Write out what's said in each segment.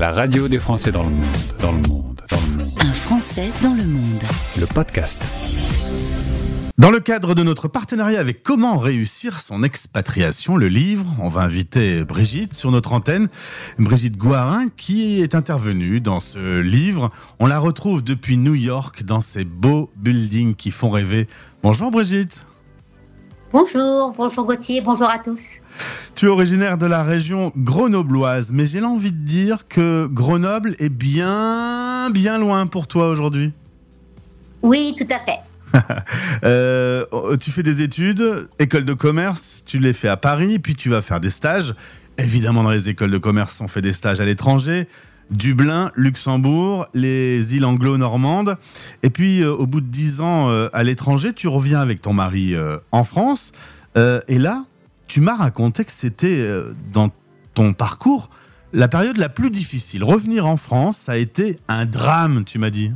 La radio des Français dans le monde, dans le monde, dans le monde. Un Français dans le monde. Le podcast. Dans le cadre de notre partenariat avec Comment réussir son expatriation, le livre, on va inviter Brigitte sur notre antenne. Brigitte Guarin qui est intervenue dans ce livre. On la retrouve depuis New York dans ces beaux buildings qui font rêver. Bonjour Brigitte. Bonjour, bonjour Gauthier, bonjour à tous. Tu es originaire de la région grenobloise, mais j'ai l'envie de dire que Grenoble est bien, bien loin pour toi aujourd'hui. Oui, tout à fait. Euh, tu fais des études, école de commerce, tu les fais à Paris, puis tu vas faire des stages. Évidemment, dans les écoles de commerce, on fait des stages à l'étranger. Dublin, Luxembourg, les îles anglo-normandes. Et puis, euh, au bout de dix ans euh, à l'étranger, tu reviens avec ton mari en France. et là, tu m'as raconté que c'était dans ton parcours la période la plus difficile. Revenir en France, ça a été un drame, tu m'as dit.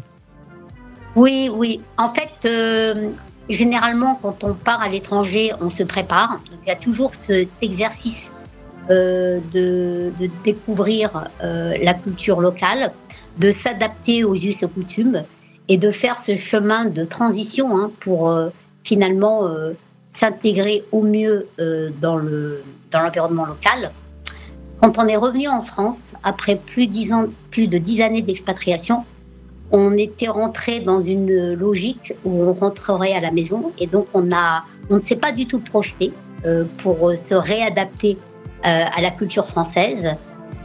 Oui, oui. En fait, euh, généralement, quand on part à l'étranger, on se prépare. il y a toujours cet exercice euh, de, découvrir euh, la culture locale, de s'adapter aux us et coutumes et de faire ce chemin de transition hein, pour finalement s'intégrer au mieux dans l'environnement local. Quand on est revenu en France, après plus, de dix années d'expatriation, on était rentré dans une logique où on rentrerait à la maison et donc on, ne s'est pas du tout projeté euh, pour se réadapter euh, à la culture française.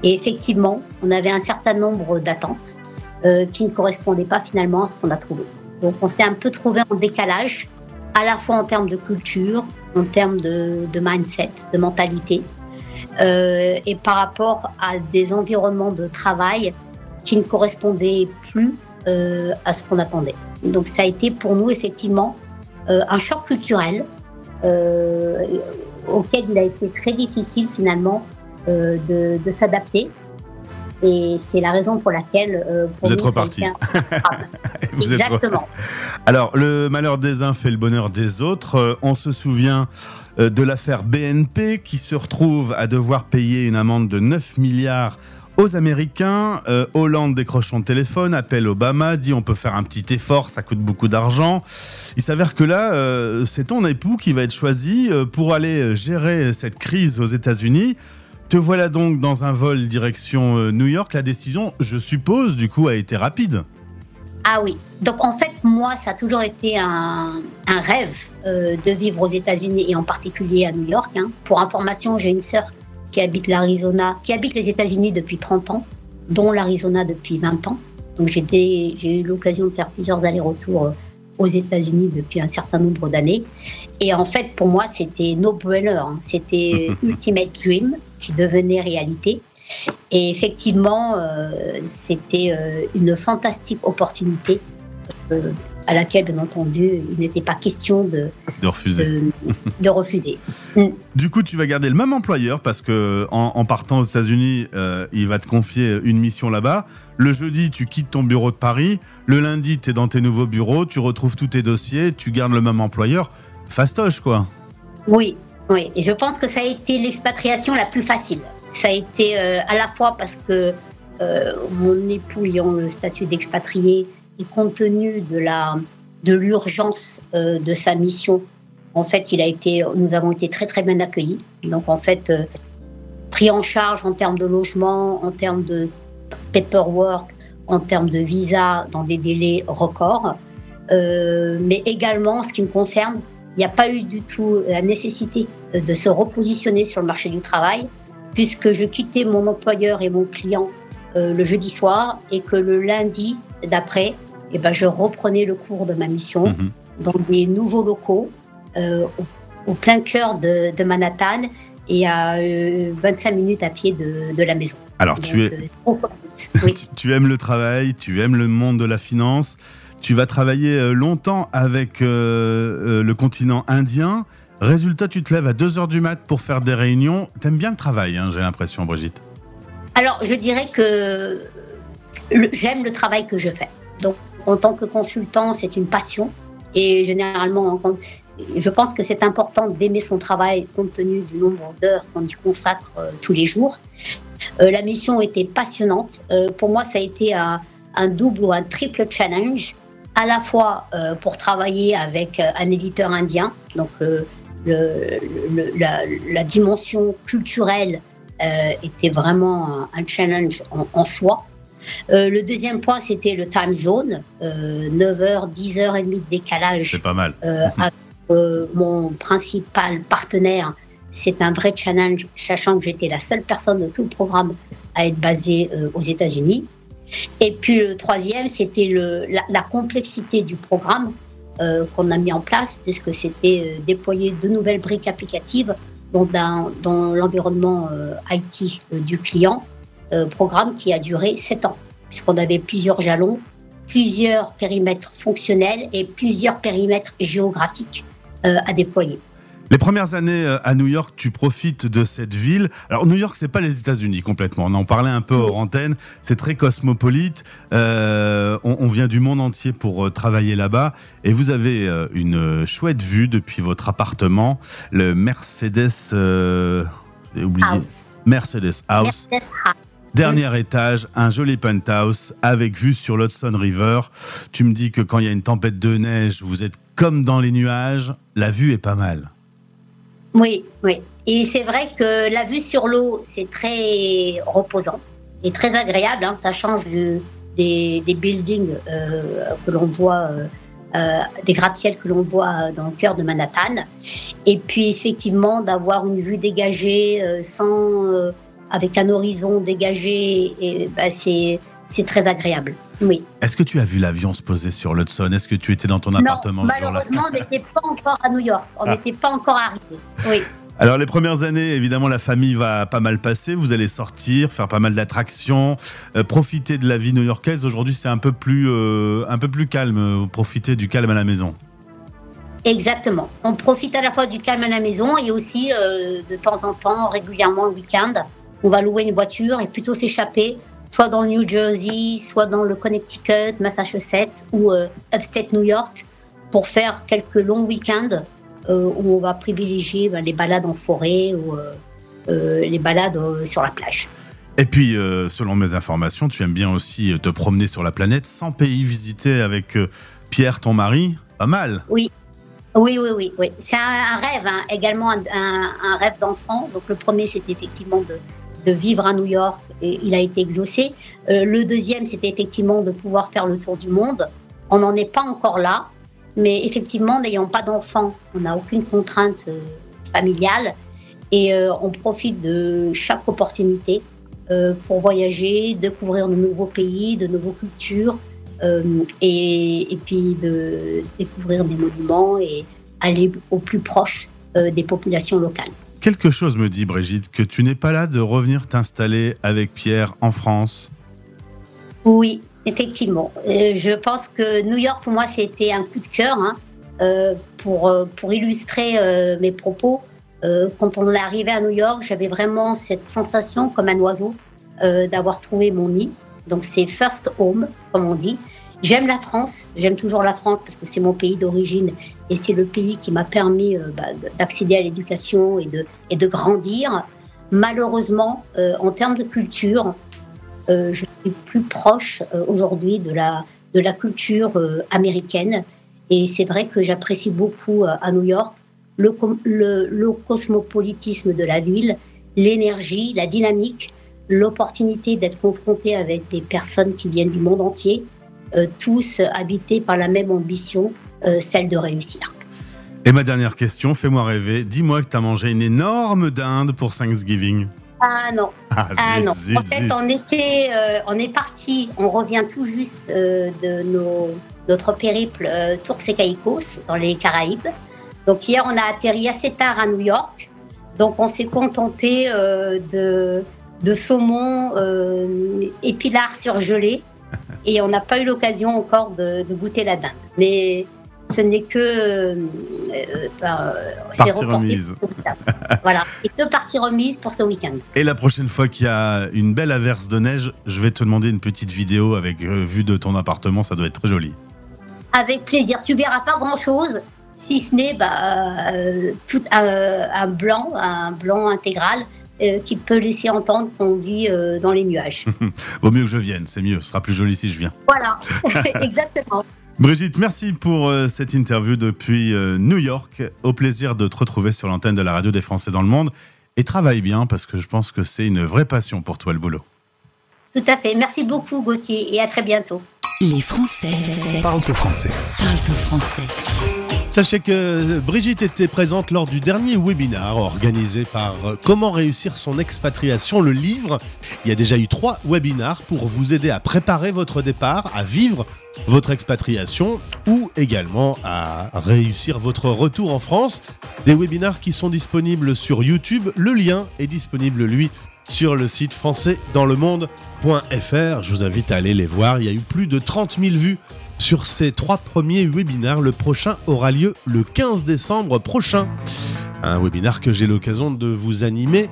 Et effectivement, on avait un certain nombre d'attentes euh, qui ne correspondaient pas finalement à ce qu'on a trouvé. Donc on s'est un peu trouvé en décalage, à la fois en termes de culture, en termes de, mindset, de mentalité, et par rapport à des environnements de travail qui ne correspondaient plus euh, à ce qu'on attendait. Donc ça a été pour nous effectivement euh, un choc culturel euh, auquel il a été très difficile finalement de, s'adapter. Et c'est la raison pour laquelle vous êtes reparti. Exactement. Alors le malheur des uns fait le bonheur des autres. on se souvient de l'affaire BNP qui se retrouve à devoir payer une amende de 9 milliards aux Américains. Euh, Hollande décroche son téléphone, appelle Obama, dit on peut faire un petit effort, ça coûte beaucoup d'argent. Il s'avère que là, euh, c'est ton époux qui va être choisi euh, pour aller gérer cette crise aux États-Unis. Te voilà donc dans un vol direction New York. La décision, je suppose, du coup, a été rapide. Ah oui. Donc en fait, moi, ça a toujours été un, rêve de vivre aux États-Unis et en particulier à New York. Hein. Pour information, j'ai une sœur qui habite l'Arizona, qui habite les États-Unis depuis 30 ans, dont l'Arizona depuis 20 ans. Donc j'ai eu l'occasion de faire plusieurs allers-retours euh, aux États-Unis depuis un certain nombre d'années. Et en fait, pour moi, c'était no-brainer. Hein. C'était Ultimate Dream qui devenait réalité. Et effectivement, euh, c'était euh, une fantastique opportunité à laquelle, bien entendu, il n'était pas question de, de refuser. De, refuser. Du coup, tu vas garder le même employeur parce que en, partant aux États-Unis, euh, il va te confier une mission là-bas. Le jeudi, tu quittes ton bureau de Paris. Le lundi, tu es dans tes nouveaux bureaux, tu retrouves tous tes dossiers, tu gardes le même employeur. Fastoche, quoi. Oui, oui. Et je pense que ça a été l'expatriation la plus facile. Ça a été euh, à la fois parce que euh, mon époux ayant le statut d'expatrié, et compte tenu de la de l'urgence euh, de sa mission, en fait, il a été, nous avons été très très bien accueillis. Donc en fait, euh, pris en charge en termes de logement, en termes de paperwork, en termes de visa dans des délais records. Euh, mais également, ce qui me concerne, il n'y a pas eu du tout la nécessité de se repositionner sur le marché du travail, puisque je quittais mon employeur et mon client le jeudi soir et que le lundi d'après, et ben, je reprenais le cours de ma mission mhm. dans des nouveaux locaux euh, au, plein cœur de, Manhattan et à 25 euh, minutes à pied de, la maison. Alors, tu, es... Euh, tu aimes le travail, tu aimes le monde de la finance, tu vas travailler longtemps avec le continent indien. Résultat, tu te lèves à 2h du mat pour faire des réunions. T'aimes bien le travail, hein, j'ai l'impression, Brigitte. Alors, je dirais que j'aime le travail que je fais. Donc, en tant que consultant, c'est une passion. Et généralement, je pense que c'est important d'aimer son travail compte tenu du nombre d'heures qu'on y consacre euh, tous les jours. Euh, la mission était passionnante. Euh, pour moi, ça a été un, double ou un triple challenge, à la fois pour travailler avec un éditeur indien, donc la, dimension culturelle était vraiment un, challenge en, en soi. Euh, le deuxième point, c'était le time zone, euh, 9h, 10h30 de décalage C'est pas mal. euh, avec euh, mon principal partenaire. C'est un vrai challenge, sachant que j'étais la seule personne de tout le programme à être basée euh, aux États-Unis. Et puis le troisième, c'était la, la complexité du programme euh, qu'on a mis en place, puisque c'était euh, déployer de nouvelles briques applicatives dans, l'environnement euh, IT euh, du client, euh, programme qui a duré sept ans, puisqu'on avait plusieurs jalons, plusieurs périmètres fonctionnels et plusieurs périmètres géographiques euh, à déployer. Les premières années euh, à New York, tu profites de cette ville. Alors New York, c'est pas les États-Unis complètement. On en parlait un peu hors antenne. C'est très cosmopolite. Euh, on, on vient du monde entier pour travailler là-bas. Et vous avez une chouette vue depuis votre appartement, le Mercedes. euh, oublié. House. Mercedes House. Mercedes House. Dernier étage, un joli penthouse avec vue sur l'Hudson River. Tu me dis que quand il y a une tempête de neige, vous êtes comme dans les nuages. La vue est pas mal. Oui, oui. Et c'est vrai que la vue sur l'eau, c'est très reposant et très agréable. hein. Ça change des, des buildings euh, que l'on voit, euh, euh, des gratte-ciels que l'on voit dans le cœur de Manhattan. Et puis effectivement, d'avoir une vue dégagée sans, avec un horizon dégagé, et, bah, c'est c'est très agréable. Oui. Est-ce que tu as vu l'avion se poser sur l'Hudson? Est-ce que tu étais dans ton appartement non, jour-là? malheureusement, on n'était pas encore à New York. On Ah. n'était pas encore arrivé. Oui. Alors les premières années, évidemment, la famille va pas mal passer. Vous allez sortir, faire pas mal d'attractions, euh, profiter de la vie new-yorkaise. Aujourd'hui, c'est un peu plus, euh, un peu plus calme. Vous profitez du calme à la maison. Exactement. On profite à la fois du calme à la maison et aussi euh, de temps en temps, régulièrement le week-end, on va louer une voiture et plutôt s'échapper, soit dans le New Jersey, soit dans le Connecticut, Massachusetts ou euh, upstate New York, pour faire quelques longs week-ends euh, où on va privilégier ben, les balades en forêt ou euh, les balades sur la plage. Et puis, selon mes informations, tu aimes bien aussi te promener sur la planète, 100 pays visités avec Pierre, ton mari. Pas mal. Oui, oui, oui, oui. C'est un, un rêve, hein, également un, un- un rêve d'enfant. Donc le premier, c'était effectivement de, de vivre à New York il a été exaucé. Euh, le deuxième, c'était effectivement de pouvoir faire le tour du monde. On n'en est pas encore là, mais effectivement, n'ayant pas d'enfant, on n'a aucune contrainte euh, familiale et euh, on profite de chaque opportunité pour voyager, découvrir de nouveaux pays, de nouvelles cultures. Et, et puis de découvrir des monuments et aller au plus proche des populations locales. Quelque chose me dit, Brigitte, que tu n'es pas là de revenir t'installer avec Pierre en France. Oui, effectivement. Euh, je pense que New York, pour moi, c'était un coup de cœur. hein, euh, pour, euh, pour illustrer mes propos, quand on est arrivé à New York, j'avais vraiment cette sensation, comme un oiseau, d'avoir trouvé mon nid. Donc c'est first home, comme on dit. J'aime la France, j'aime toujours la France parce que c'est mon pays d'origine et c'est le pays qui m'a permis euh, bah, d'accéder à l'éducation et de, grandir. Malheureusement, euh, en termes de culture, euh, je suis plus proche aujourd'hui de la, culture américaine. Et c'est vrai que j'apprécie beaucoup à New York le, le, cosmopolitisme de la ville, l'énergie, la dynamique, l'opportunité d'être confronté avec des personnes qui viennent du monde entier, tous habités par la même ambition, euh, celle de réussir. Et ma dernière question, fais-moi rêver. Dis-moi que tu as mangé une énorme dinde pour Thanksgiving. Ah non, Ah, Ah non, en fait on était, euh, on est parti, on revient tout juste euh, de nos, notre périple euh, Turks et Caïcos dans les Caraïbes. Donc hier on a atterri assez tard à New York, donc on s'est contenté euh, de, de saumon euh, épilard surgelé et on n'a pas eu l'occasion encore de, de goûter la dinde. Mais ce n'est que euh, ben, Partie remise. voilà, et deux parties remises pour ce week-end. Et la prochaine fois qu'il y a une belle averse de neige, je vais te demander une petite vidéo avec euh, vue de ton appartement, ça doit être très joli. Avec plaisir. Tu verras pas grand chose, si ce n'est bah, euh, tout un, un blanc, un blanc intégral, euh, qui peut laisser entendre qu'on vit euh, dans les nuages. Vaut mieux que je vienne, c'est mieux. Ce sera plus joli si je viens. voilà, exactement. Brigitte, merci pour euh, cette interview depuis New York. Au plaisir de te retrouver sur l'antenne de la radio des Français dans le monde. Et travaille bien parce que je pense que c'est une vraie passion pour toi le boulot. Tout à fait. Merci beaucoup, Gauthier, et à très bientôt. Les Français Parle au français. parlent au français. Sachez que Brigitte était présente lors du dernier webinar organisé par Comment réussir son expatriation, le livre. Il y a déjà eu trois webinars pour vous aider à préparer votre départ, à vivre votre expatriation ou également à réussir votre retour en France. Des webinars qui sont disponibles sur YouTube. Le lien est disponible, lui, sur le site françaisdanslemonde.fr. Je vous invite à aller les voir. Il y a eu plus de 30 000 vues sur ces trois premiers webinars. Le prochain aura lieu le 15 décembre prochain. Un webinar que j'ai l'occasion de vous animer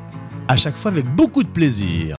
à chaque fois avec beaucoup de plaisir.